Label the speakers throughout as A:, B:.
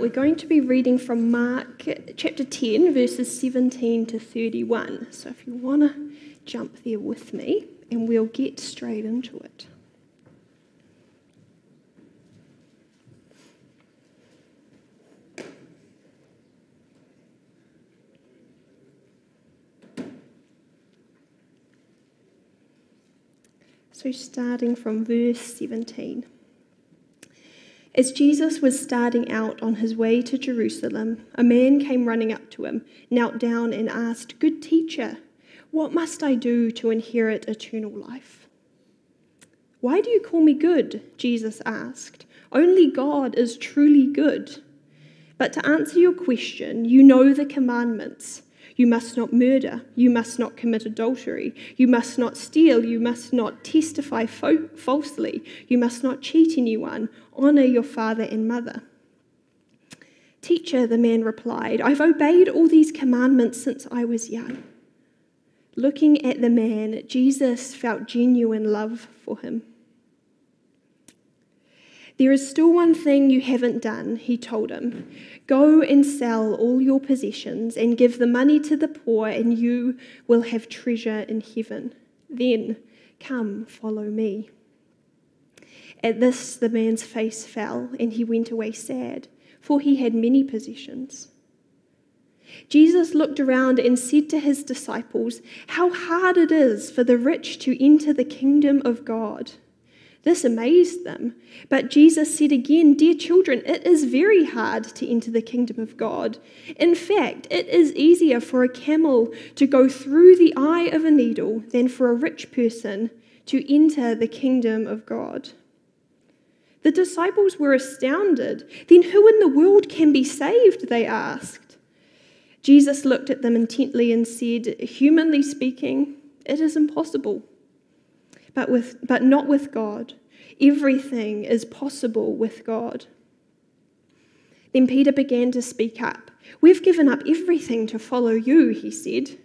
A: we're going to be reading from Mark chapter 10, verses 17 to 31. So if you want to jump there with me, and we'll get straight into it. So, starting from verse 17. As Jesus was starting out on his way to Jerusalem, a man came running up to him, knelt down, and asked, Good teacher, what must I do to inherit eternal life? Why do you call me good? Jesus asked. Only God is truly good. But to answer your question, you know the commandments. You must not murder. You must not commit adultery. You must not steal. You must not testify fo- falsely. You must not cheat anyone. Honor your father and mother. Teacher, the man replied, I've obeyed all these commandments since I was young. Looking at the man, Jesus felt genuine love for him. There is still one thing you haven't done, he told him. Go and sell all your possessions and give the money to the poor, and you will have treasure in heaven. Then come, follow me. At this, the man's face fell, and he went away sad, for he had many possessions. Jesus looked around and said to his disciples, How hard it is for the rich to enter the kingdom of God. This amazed them. But Jesus said again, Dear children, it is very hard to enter the kingdom of God. In fact, it is easier for a camel to go through the eye of a needle than for a rich person to enter the kingdom of God. The disciples were astounded. Then who in the world can be saved? They asked. Jesus looked at them intently and said, Humanly speaking, it is impossible but, with, but not with God. Everything is possible with God. Then Peter began to speak up. We've given up everything to follow you, he said.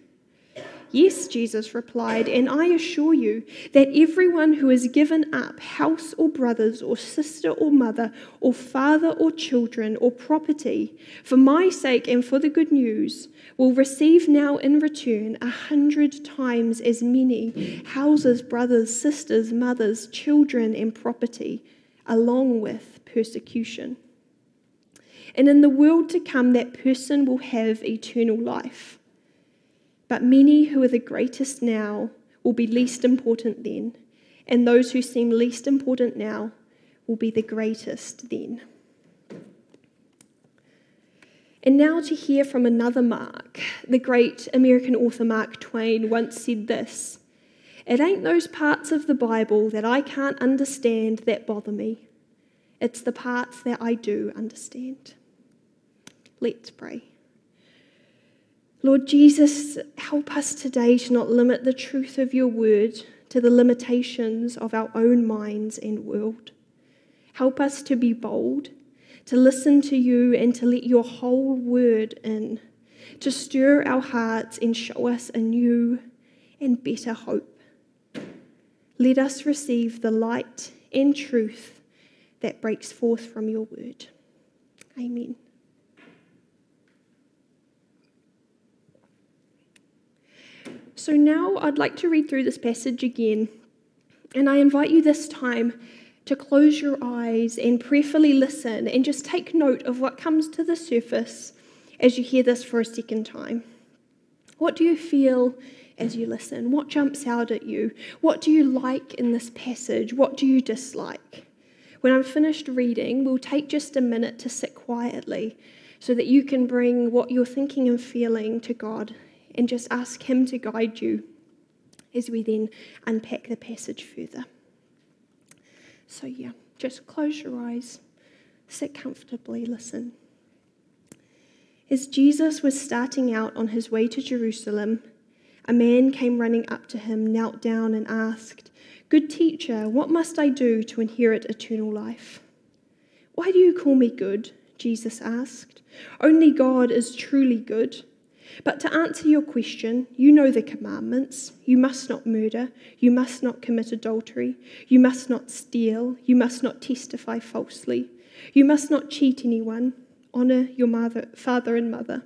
A: Yes, Jesus replied, and I assure you that everyone who has given up house or brothers or sister or mother or father or children or property for my sake and for the good news will receive now in return a hundred times as many houses, brothers, sisters, mothers, children, and property, along with persecution. And in the world to come, that person will have eternal life. But many who are the greatest now will be least important then, and those who seem least important now will be the greatest then. And now to hear from another Mark. The great American author Mark Twain once said this It ain't those parts of the Bible that I can't understand that bother me, it's the parts that I do understand. Let's pray. Lord Jesus, help us today to not limit the truth of your word to the limitations of our own minds and world. Help us to be bold, to listen to you and to let your whole word in, to stir our hearts and show us a new and better hope. Let us receive the light and truth that breaks forth from your word. Amen. So now I'd like to read through this passage again, and I invite you this time to close your eyes and prayerfully listen and just take note of what comes to the surface as you hear this for a second time. What do you feel as you listen? What jumps out at you? What do you like in this passage? What do you dislike? When I'm finished reading, we'll take just a minute to sit quietly so that you can bring what you're thinking and feeling to God and just ask Him to guide you as we then unpack the passage further. So, yeah, just close your eyes, sit comfortably, listen. As Jesus was starting out on his way to Jerusalem, a man came running up to him, knelt down, and asked, Good teacher, what must I do to inherit eternal life? Why do you call me good? Jesus asked. Only God is truly good. But to answer your question, you know the commandments. You must not murder. You must not commit adultery. You must not steal. You must not testify falsely. You must not cheat anyone. Honour your mother, father and mother.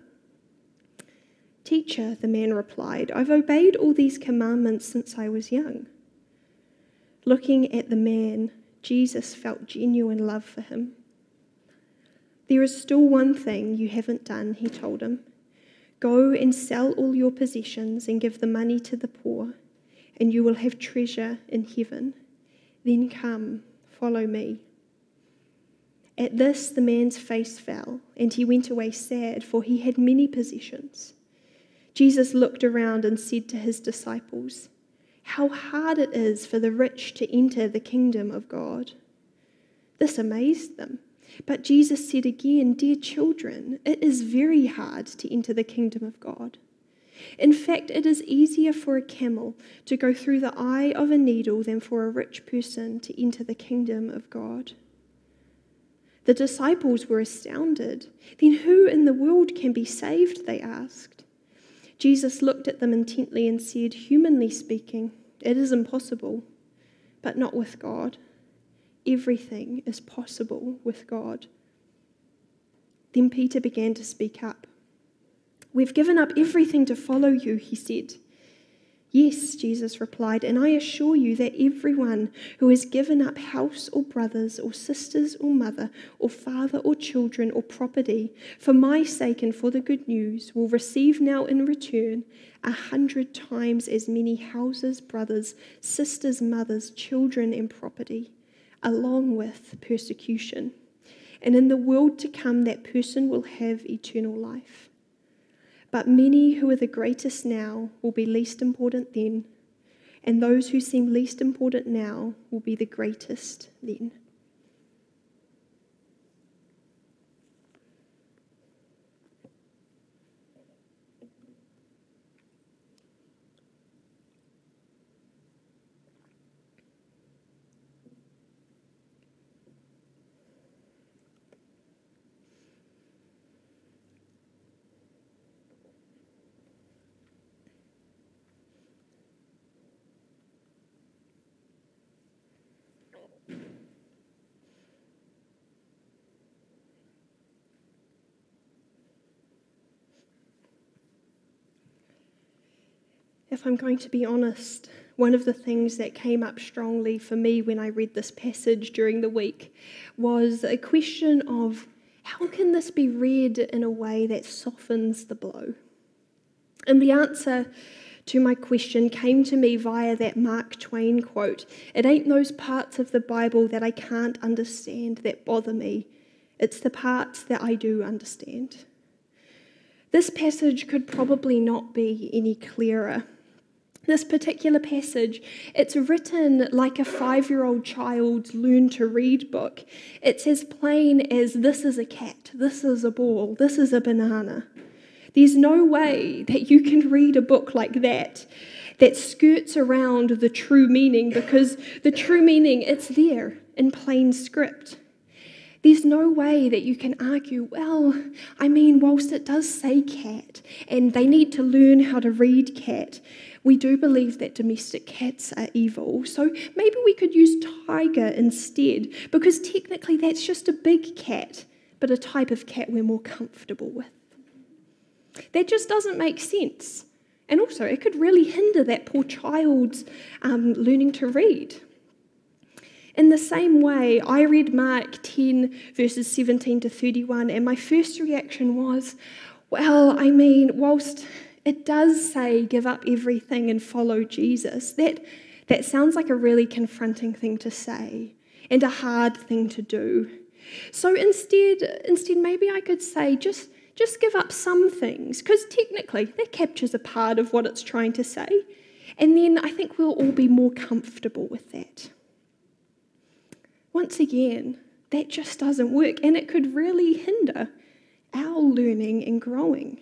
A: Teacher, the man replied, I've obeyed all these commandments since I was young. Looking at the man, Jesus felt genuine love for him. There is still one thing you haven't done, he told him. Go and sell all your possessions and give the money to the poor, and you will have treasure in heaven. Then come, follow me. At this, the man's face fell, and he went away sad, for he had many possessions. Jesus looked around and said to his disciples, How hard it is for the rich to enter the kingdom of God. This amazed them. But Jesus said again, Dear children, it is very hard to enter the kingdom of God. In fact, it is easier for a camel to go through the eye of a needle than for a rich person to enter the kingdom of God. The disciples were astounded. Then who in the world can be saved? They asked. Jesus looked at them intently and said, Humanly speaking, it is impossible, but not with God everything is possible with God. Then Peter began to speak up. We've given up everything to follow you, he said. Yes, Jesus replied, and I assure you that everyone who has given up house or brothers or sisters or mother or father or children or property for my sake and for the good news will receive now in return a hundred times as many houses, brothers, sisters, mothers, children, and property along with persecution. And in the world to come, that person will have eternal life. But many who are the greatest now will be least important then, and those who seem least important now will be the greatest then. If I'm going to be honest, one of the things that came up strongly for me when I read this passage during the week was a question of how can this be read in a way that softens the blow? And the answer to my question came to me via that Mark Twain quote It ain't those parts of the Bible that I can't understand that bother me, it's the parts that I do understand. This passage could probably not be any clearer this particular passage, it's written like a five year old child's learn to read book. It's as plain as this is a cat, this is a ball, this is a banana. There's no way that you can read a book like that that skirts around the true meaning because the true meaning it's there in plain script. There's no way that you can argue, well, I mean, whilst it does say cat and they need to learn how to read cat, we do believe that domestic cats are evil. So maybe we could use tiger instead, because technically that's just a big cat, but a type of cat we're more comfortable with. That just doesn't make sense. And also, it could really hinder that poor child's um, learning to read. In the same way, I read Mark 10, verses 17 to 31, and my first reaction was, well, I mean, whilst it does say give up everything and follow Jesus, that, that sounds like a really confronting thing to say and a hard thing to do. So instead, instead maybe I could say just, just give up some things, because technically that captures a part of what it's trying to say. And then I think we'll all be more comfortable with that. Once again, that just doesn't work, and it could really hinder our learning and growing.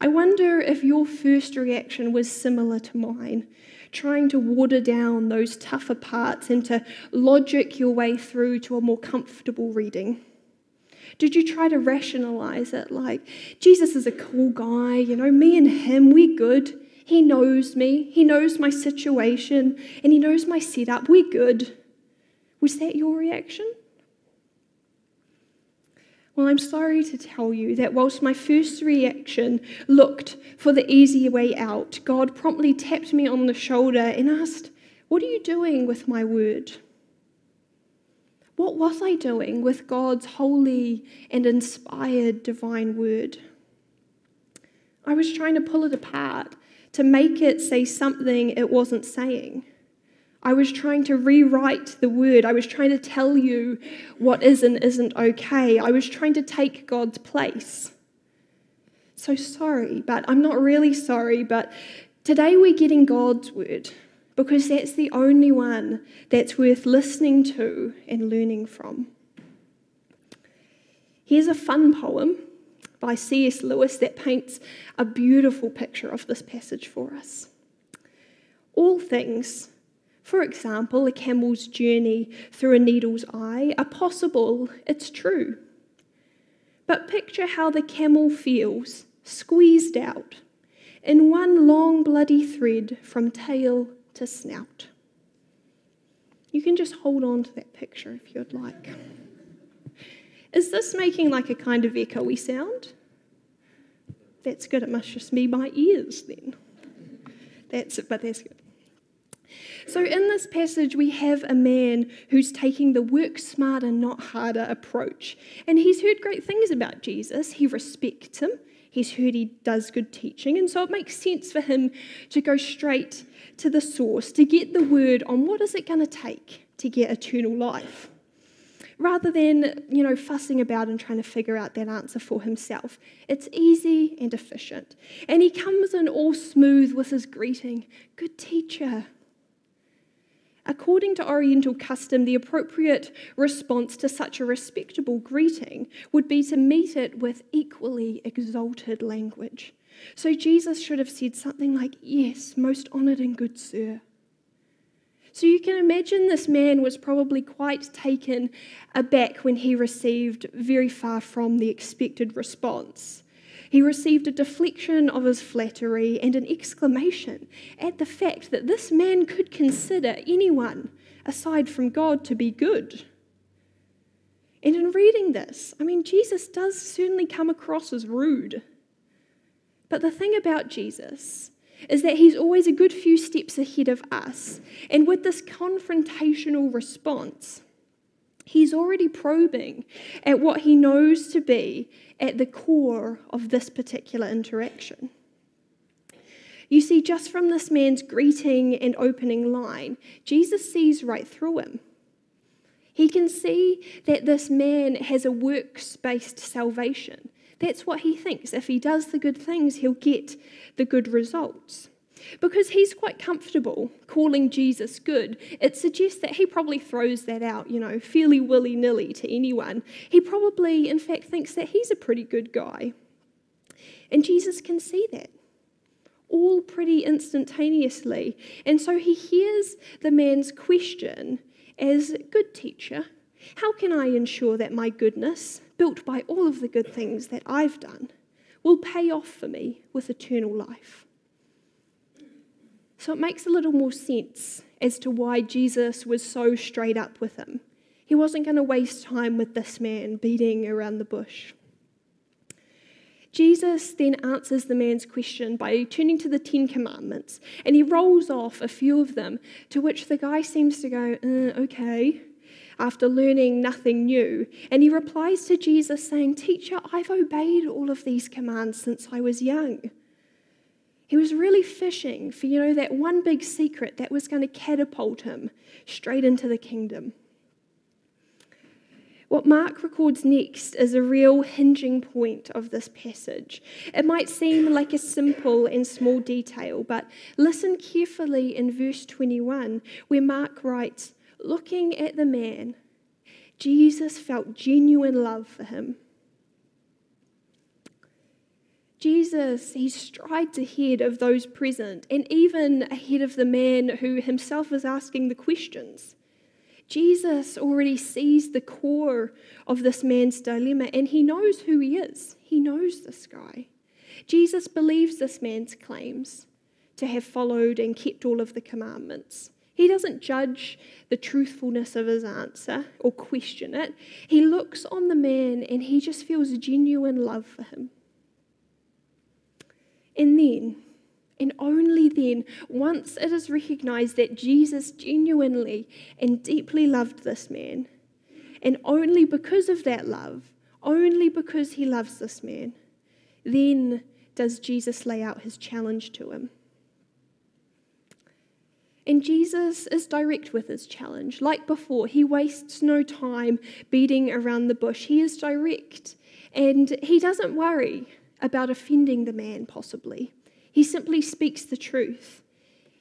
A: I wonder if your first reaction was similar to mine, trying to water down those tougher parts and to logic your way through to a more comfortable reading. Did you try to rationalize it like, Jesus is a cool guy, you know, me and him, we're good. He knows me, he knows my situation, and he knows my setup, we're good. Was that your reaction? Well, I'm sorry to tell you that whilst my first reaction looked for the easy way out, God promptly tapped me on the shoulder and asked, What are you doing with my word? What was I doing with God's holy and inspired divine word? I was trying to pull it apart to make it say something it wasn't saying. I was trying to rewrite the word. I was trying to tell you what is and isn't okay. I was trying to take God's place. So sorry, but I'm not really sorry. But today we're getting God's word because that's the only one that's worth listening to and learning from. Here's a fun poem by C.S. Lewis that paints a beautiful picture of this passage for us. All things for example, a camel's journey through a needle's eye are possible, it's true. But picture how the camel feels, squeezed out, in one long bloody thread from tail to snout. You can just hold on to that picture if you'd like. Is this making like a kind of echoey sound? That's good. It must just be my ears then. That's it, but that's good. So, in this passage, we have a man who's taking the work smarter, not harder approach. And he's heard great things about Jesus. He respects him, he's heard he does good teaching. And so, it makes sense for him to go straight to the source, to get the word on what is it going to take to get eternal life rather than, you know, fussing about and trying to figure out that answer for himself. It's easy and efficient. And he comes in all smooth with his greeting Good teacher, According to Oriental custom, the appropriate response to such a respectable greeting would be to meet it with equally exalted language. So Jesus should have said something like, Yes, most honoured and good sir. So you can imagine this man was probably quite taken aback when he received very far from the expected response he received a deflection of his flattery and an exclamation at the fact that this man could consider anyone aside from God to be good. And in reading this, I mean, Jesus does certainly come across as rude. But the thing about Jesus is that he's always a good few steps ahead of us. And with this confrontational response, he's already probing at what he knows to be at the core of this particular interaction. You see, just from this man's greeting and opening line, Jesus sees right through him. He can see that this man has a works based salvation. That's what he thinks. If he does the good things, he'll get the good results. Because he's quite comfortable calling Jesus good, it suggests that he probably throws that out, you know, fairly willy nilly to anyone. He probably, in fact, thinks that he's a pretty good guy. And Jesus can see that all pretty instantaneously. And so he hears the man's question as Good teacher, how can I ensure that my goodness, built by all of the good things that I've done, will pay off for me with eternal life? So it makes a little more sense as to why Jesus was so straight up with him. He wasn't going to waste time with this man beating around the bush. Jesus then answers the man's question by turning to the Ten Commandments and he rolls off a few of them, to which the guy seems to go, uh, okay, after learning nothing new. And he replies to Jesus, saying, Teacher, I've obeyed all of these commands since I was young. He was really fishing for, you know, that one big secret that was going to catapult him straight into the kingdom. What Mark records next is a real hinging point of this passage. It might seem like a simple and small detail, but listen carefully in verse 21, where Mark writes Looking at the man, Jesus felt genuine love for him. Jesus, he strides ahead of those present and even ahead of the man who himself is asking the questions. Jesus already sees the core of this man's dilemma and he knows who he is. He knows this guy. Jesus believes this man's claims to have followed and kept all of the commandments. He doesn't judge the truthfulness of his answer or question it. He looks on the man and he just feels genuine love for him. And then, and only then, once it is recognized that Jesus genuinely and deeply loved this man, and only because of that love, only because he loves this man, then does Jesus lay out his challenge to him. And Jesus is direct with his challenge. Like before, he wastes no time beating around the bush. He is direct and he doesn't worry about offending the man, possibly. He simply speaks the truth.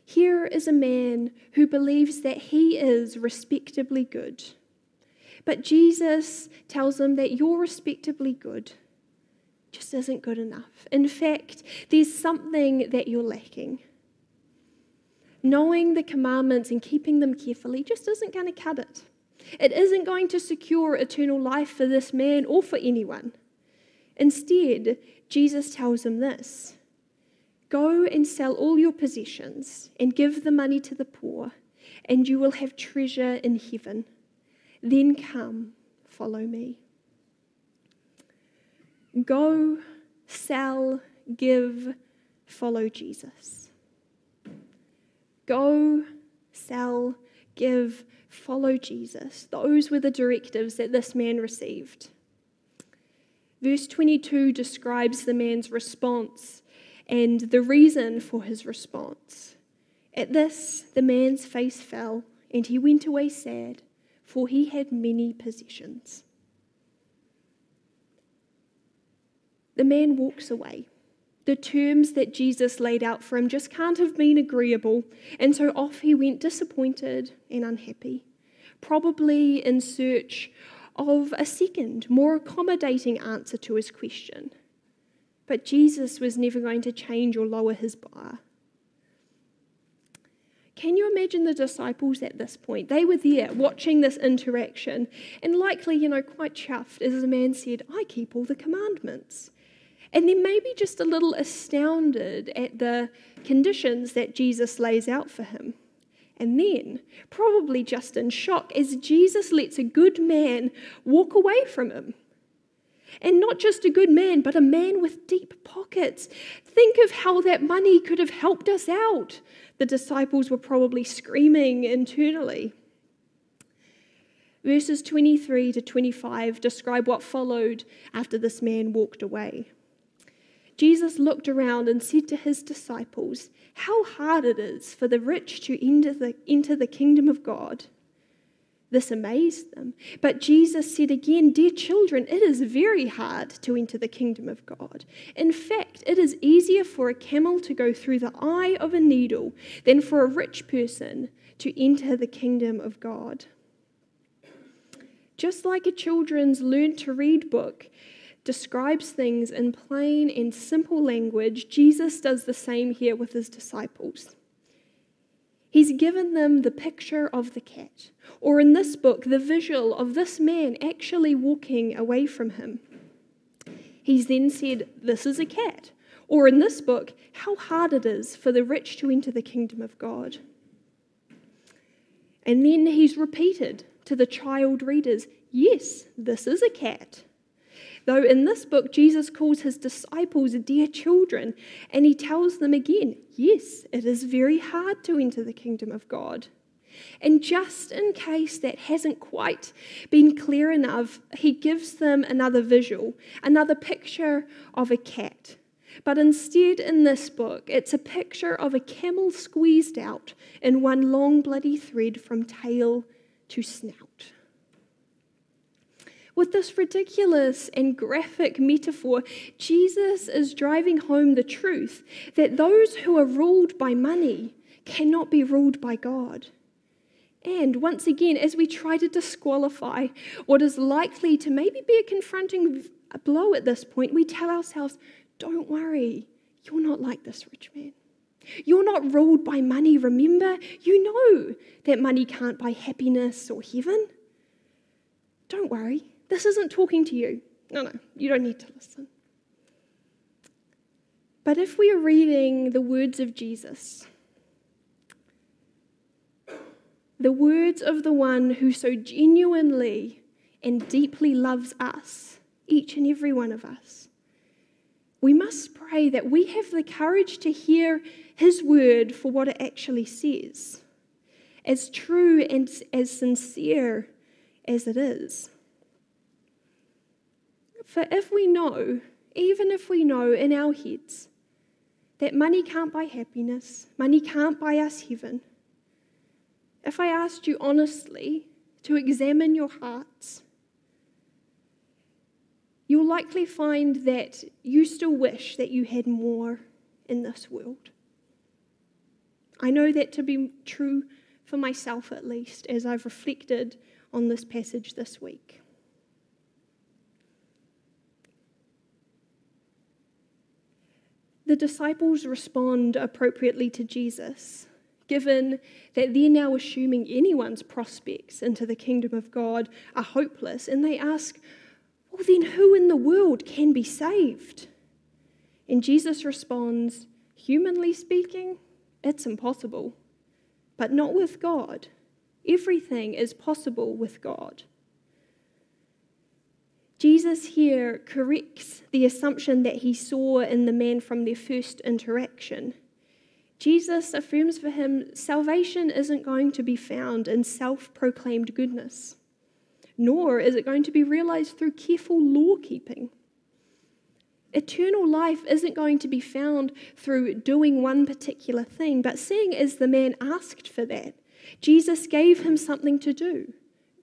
A: Here is a man who believes that he is respectably good. But Jesus tells him that you're respectably good just isn't good enough. In fact, there's something that you're lacking knowing the commandments and keeping them carefully just isn't going to cut it. It isn't going to secure eternal life for this man or for anyone. Instead, Jesus tells him this Go and sell all your possessions and give the money to the poor, and you will have treasure in heaven. Then come, follow me. Go, sell, give, follow Jesus. Go, sell, give, follow Jesus. Those were the directives that this man received. Verse 22 describes the man's response and the reason for his response. At this, the man's face fell, and he went away sad, for he had many possessions. The man walks away the terms that Jesus laid out for him just can't have been agreeable, and so off he went disappointed and unhappy, probably in search of a second, more accommodating answer to his question. But Jesus was never going to change or lower his bar. Can you imagine the disciples at this point? They were there watching this interaction and likely, you know, quite chuffed as the man said, I keep all the commandments. And then maybe just a little astounded at the conditions that Jesus lays out for him. And then, probably just in shock, as Jesus lets a good man walk away from him. And not just a good man, but a man with deep pockets. Think of how that money could have helped us out. The disciples were probably screaming internally. Verses 23 to 25 describe what followed after this man walked away. Jesus looked around and said to his disciples, How hard it is for the rich to enter the, enter the kingdom of God. This amazed them. But Jesus said again, Dear children, it is very hard to enter the kingdom of God. In fact, it is easier for a camel to go through the eye of a needle than for a rich person to enter the kingdom of God. Just like a children's learn to read book, describes things in plain and simple language, Jesus does the same here with his disciples. He's given them the picture of the cat, or in this book, the visual of this man actually walking away from him. He's then said, This is a cat. Or in this book, how hard it is for the rich to enter the kingdom of God. And then he's repeated to the child readers, Yes, this is a cat. Though in this book, Jesus calls his disciples dear children, and he tells them again, yes, it is very hard to enter the kingdom of God. And just in case that hasn't quite been clear enough, he gives them another visual, another picture of a cat. But instead, in this book, it's a picture of a camel squeezed out in one long bloody thread from tail to snout. With this ridiculous and graphic metaphor, Jesus is driving home the truth that those who are ruled by money cannot be ruled by God. And once again, as we try to disqualify what is likely to maybe be a confronting blow at this point, we tell ourselves, don't worry, you're not like this rich man. You're not ruled by money, remember? You know that money can't buy happiness or heaven. Don't worry, this isn't talking to you. No, no, you don't need to listen. But if we are reading the words of Jesus, the words of the one who so genuinely and deeply loves us, each and every one of us. We must pray that we have the courage to hear his word for what it actually says, as true and as sincere as it is. For if we know, even if we know in our heads, that money can't buy happiness, money can't buy us heaven, if I asked you honestly to examine your hearts, you'll likely find that you still wish that you had more in this world. I know that to be true for myself, at least, as I've reflected on this passage this week. The disciples respond appropriately to Jesus given that they're now assuming anyone's prospects into the kingdom of God are hopeless, and they ask, Well, then who in the world can be saved? And Jesus responds, Humanly speaking, it's impossible, but not with God. Everything is possible with God. Jesus here corrects the assumption that he saw in the man from their first interaction Jesus affirms for him salvation isn't going to be found in self proclaimed goodness, nor is it going to be realized through careful law keeping. Eternal life isn't going to be found through doing one particular thing, but seeing as the man asked for that, Jesus gave him something to do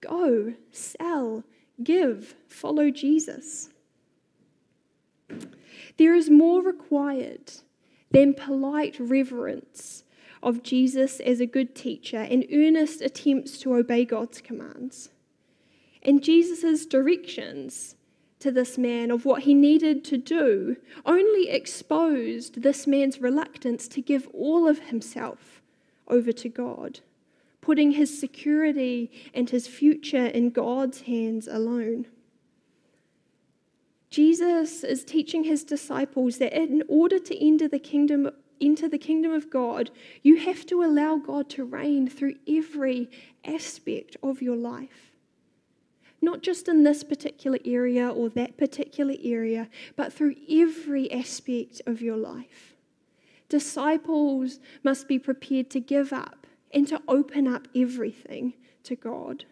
A: go, sell, give, follow Jesus. There is more required than polite reverence of Jesus as a good teacher and earnest attempts to obey God's commands. And Jesus' directions to this man of what he needed to do only exposed this man's reluctance to give all of himself over to God, putting his security and his future in God's hands alone. Jesus is teaching his disciples that in order to enter the kingdom into the kingdom of God, you have to allow God to reign through every aspect of your life. Not just in this particular area or that particular area, but through every aspect of your life. Disciples must be prepared to give up and to open up everything to God.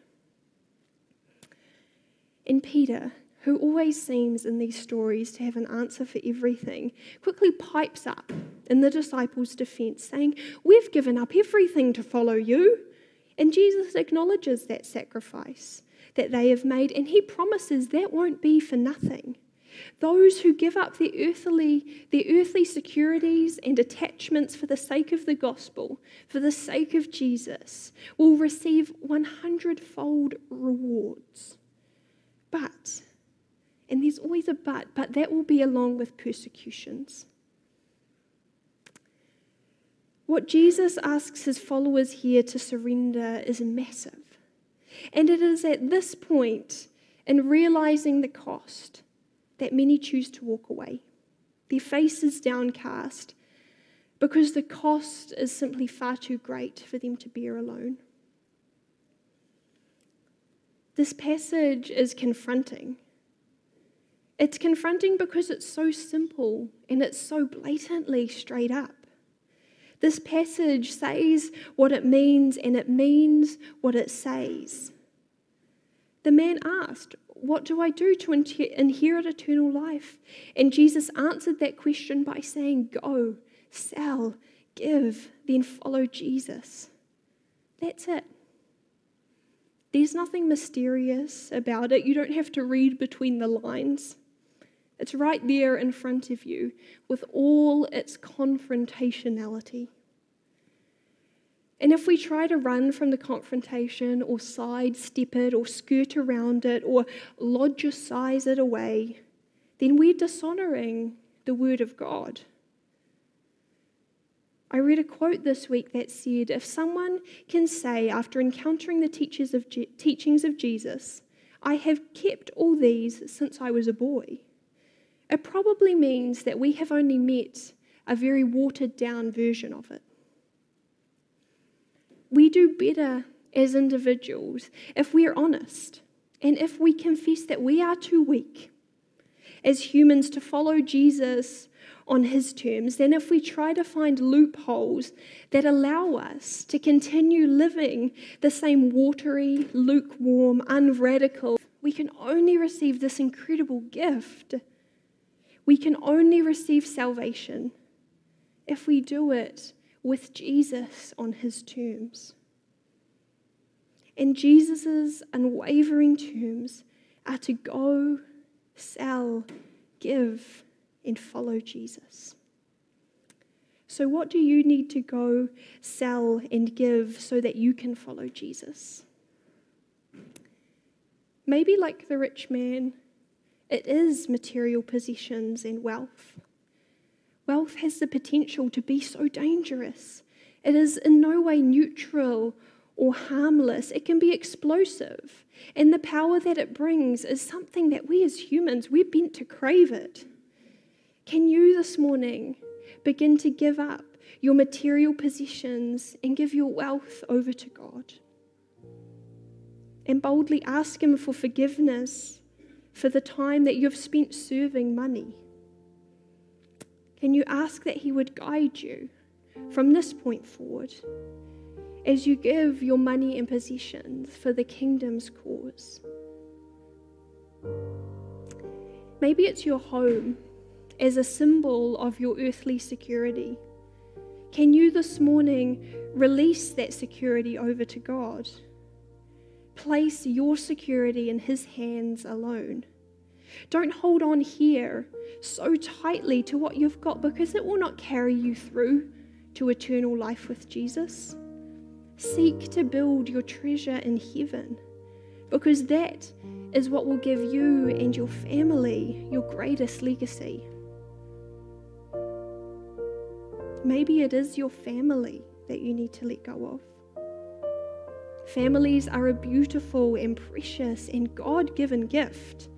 A: And Peter, who always seems in these stories to have an answer for everything, quickly pipes up in the disciples' defense, saying, We've given up everything to follow you. And Jesus acknowledges that sacrifice that they have made, and he promises that won't be for nothing. Those who give up their earthly, their earthly securities and attachments for the sake of the gospel, for the sake of Jesus, will receive 100 fold rewards. But and there's always a but, but that will be along with persecutions. What Jesus asks his followers here to surrender is massive. And it is at this point, in realizing the cost, that many choose to walk away, their faces downcast, because the cost is simply far too great for them to bear alone. This passage is confronting it's confronting because it's so simple and it's so blatantly straight up. This passage says what it means and it means what it says. The man asked, What do I do to inherit eternal life? And Jesus answered that question by saying, Go, sell, give, then follow Jesus. That's it. There's nothing mysterious about it. You don't have to read between the lines. It's right there in front of you with all its confrontationality. And if we try to run from the confrontation or sidestep it or skirt around it or logicize it away, then we're dishonoring the Word of God. I read a quote this week that said If someone can say, after encountering the teachings of, Je- teachings of Jesus, I have kept all these since I was a boy, it probably means that we have only met a very watered down version of it. We do better as individuals, if we're honest, and if we confess that we are too weak as humans to follow Jesus on his terms, then if we try to find loopholes that allow us to continue living the same watery, lukewarm, unradical, we can only receive this incredible gift. We can only receive salvation if we do it with Jesus on his terms. And Jesus' unwavering terms are to go, sell, give, and follow Jesus. So, what do you need to go, sell, and give so that you can follow Jesus? Maybe, like the rich man, it is material possessions and wealth. Wealth has the potential to be so dangerous. It is in no way neutral or harmless, it can be explosive. And the power that it brings is something that we as humans, we're bent to crave it. Can you this morning begin to give up your material possessions and give your wealth over to God? And boldly ask Him for forgiveness for the time that you've spent serving money. Can you ask that He would guide you from this point forward? as you give your money and possessions for the kingdom's cause. Maybe it's your home as a symbol of your earthly security. Can you this morning release that security over to God? Place your security in His hands alone. Don't hold on here so tightly to what you've got because it will not carry you through to eternal life with Jesus. Seek to build your treasure in heaven because that is what will give you and your family your greatest legacy. Maybe it is your family that you need to let go of. Families are a beautiful and precious and God given gift,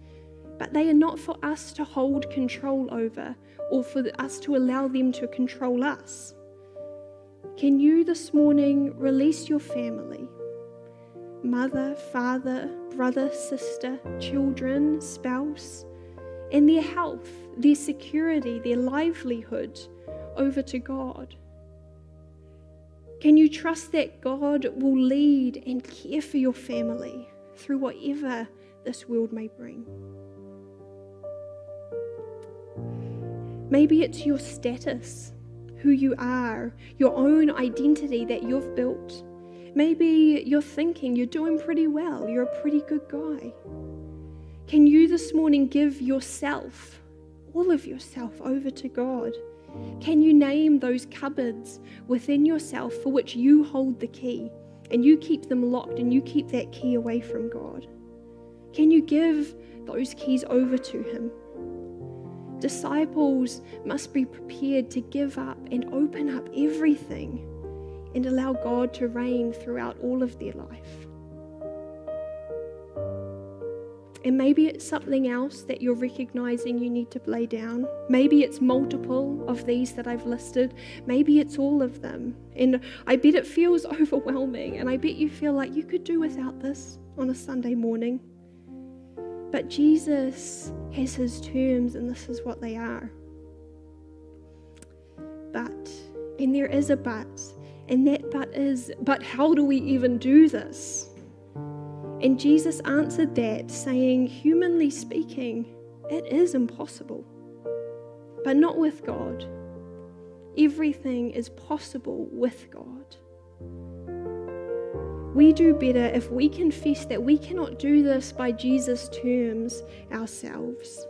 A: but they are not for us to hold control over or for us to allow them to control us. Can you this morning release your family? Mother, father, brother, sister, children, spouse, and their health, their security, their livelihood over to God? Can you trust that God will lead and care for your family through whatever this world may bring? Maybe it's your status who you are, your own identity that you've built. Maybe you're thinking you're doing pretty well, you're a pretty good guy. Can you this morning give yourself, all of yourself, over to God? Can you name those cupboards within yourself for which you hold the key and you keep them locked and you keep that key away from God? Can you give those keys over to Him? Disciples must be prepared to give up and open up everything and allow God to reign throughout all of their life. And maybe it's something else that you're recognizing you need to lay down. Maybe it's multiple of these that I've listed. Maybe it's all of them. And I bet it feels overwhelming. And I bet you feel like you could do without this on a Sunday morning. But Jesus has his terms, and this is what they are. But, and there is a but, and that but is, but how do we even do this? And Jesus answered that, saying, humanly speaking, it is impossible, but not with God. Everything is possible with God. We do better if we confess that we cannot do this by Jesus' terms ourselves.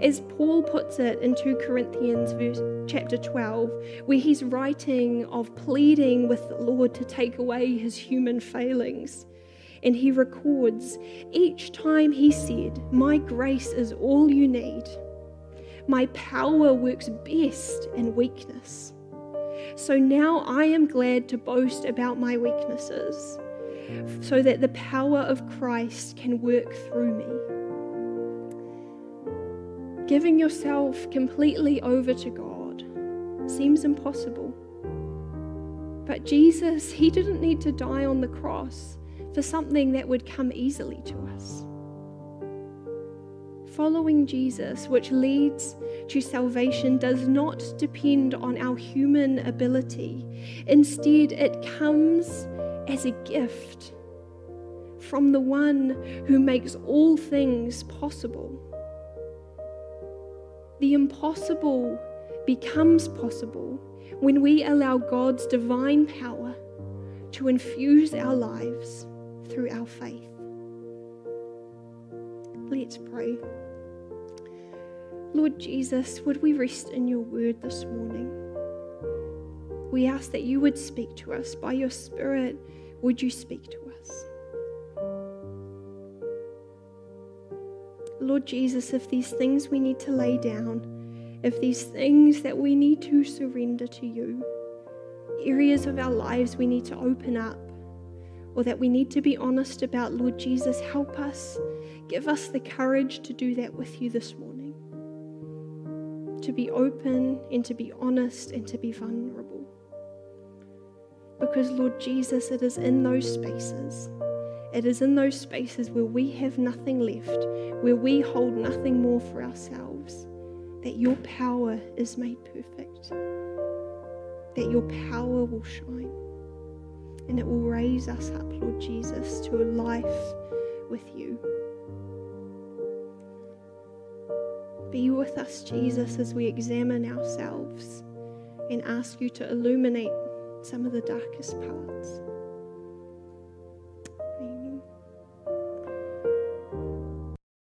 A: As Paul puts it in 2 Corinthians verse, chapter 12, where he's writing of pleading with the Lord to take away his human failings. And he records, each time he said, My grace is all you need. My power works best in weakness. So now I am glad to boast about my weaknesses, so that the power of Christ can work through me. Giving yourself completely over to God seems impossible. But Jesus, He didn't need to die on the cross for something that would come easily to us. Following Jesus, which leads to salvation, does not depend on our human ability. Instead, it comes as a gift from the one who makes all things possible. The impossible becomes possible when we allow God's divine power to infuse our lives through our faith. Let's pray. Lord Jesus, would we rest in your word this morning? We ask that you would speak to us. By your Spirit, would you speak to us? Lord Jesus, if these things we need to lay down, if these things that we need to surrender to you, areas of our lives we need to open up, or that we need to be honest about, Lord Jesus, help us. Give us the courage to do that with you this morning. To be open and to be honest and to be vulnerable. Because, Lord Jesus, it is in those spaces it is in those spaces where we have nothing left, where we hold nothing more for ourselves, that your power is made perfect, that your power will shine, and it will raise us up, Lord Jesus, to a life with you. Be with us, Jesus, as we examine ourselves and ask you to illuminate some of the darkest parts.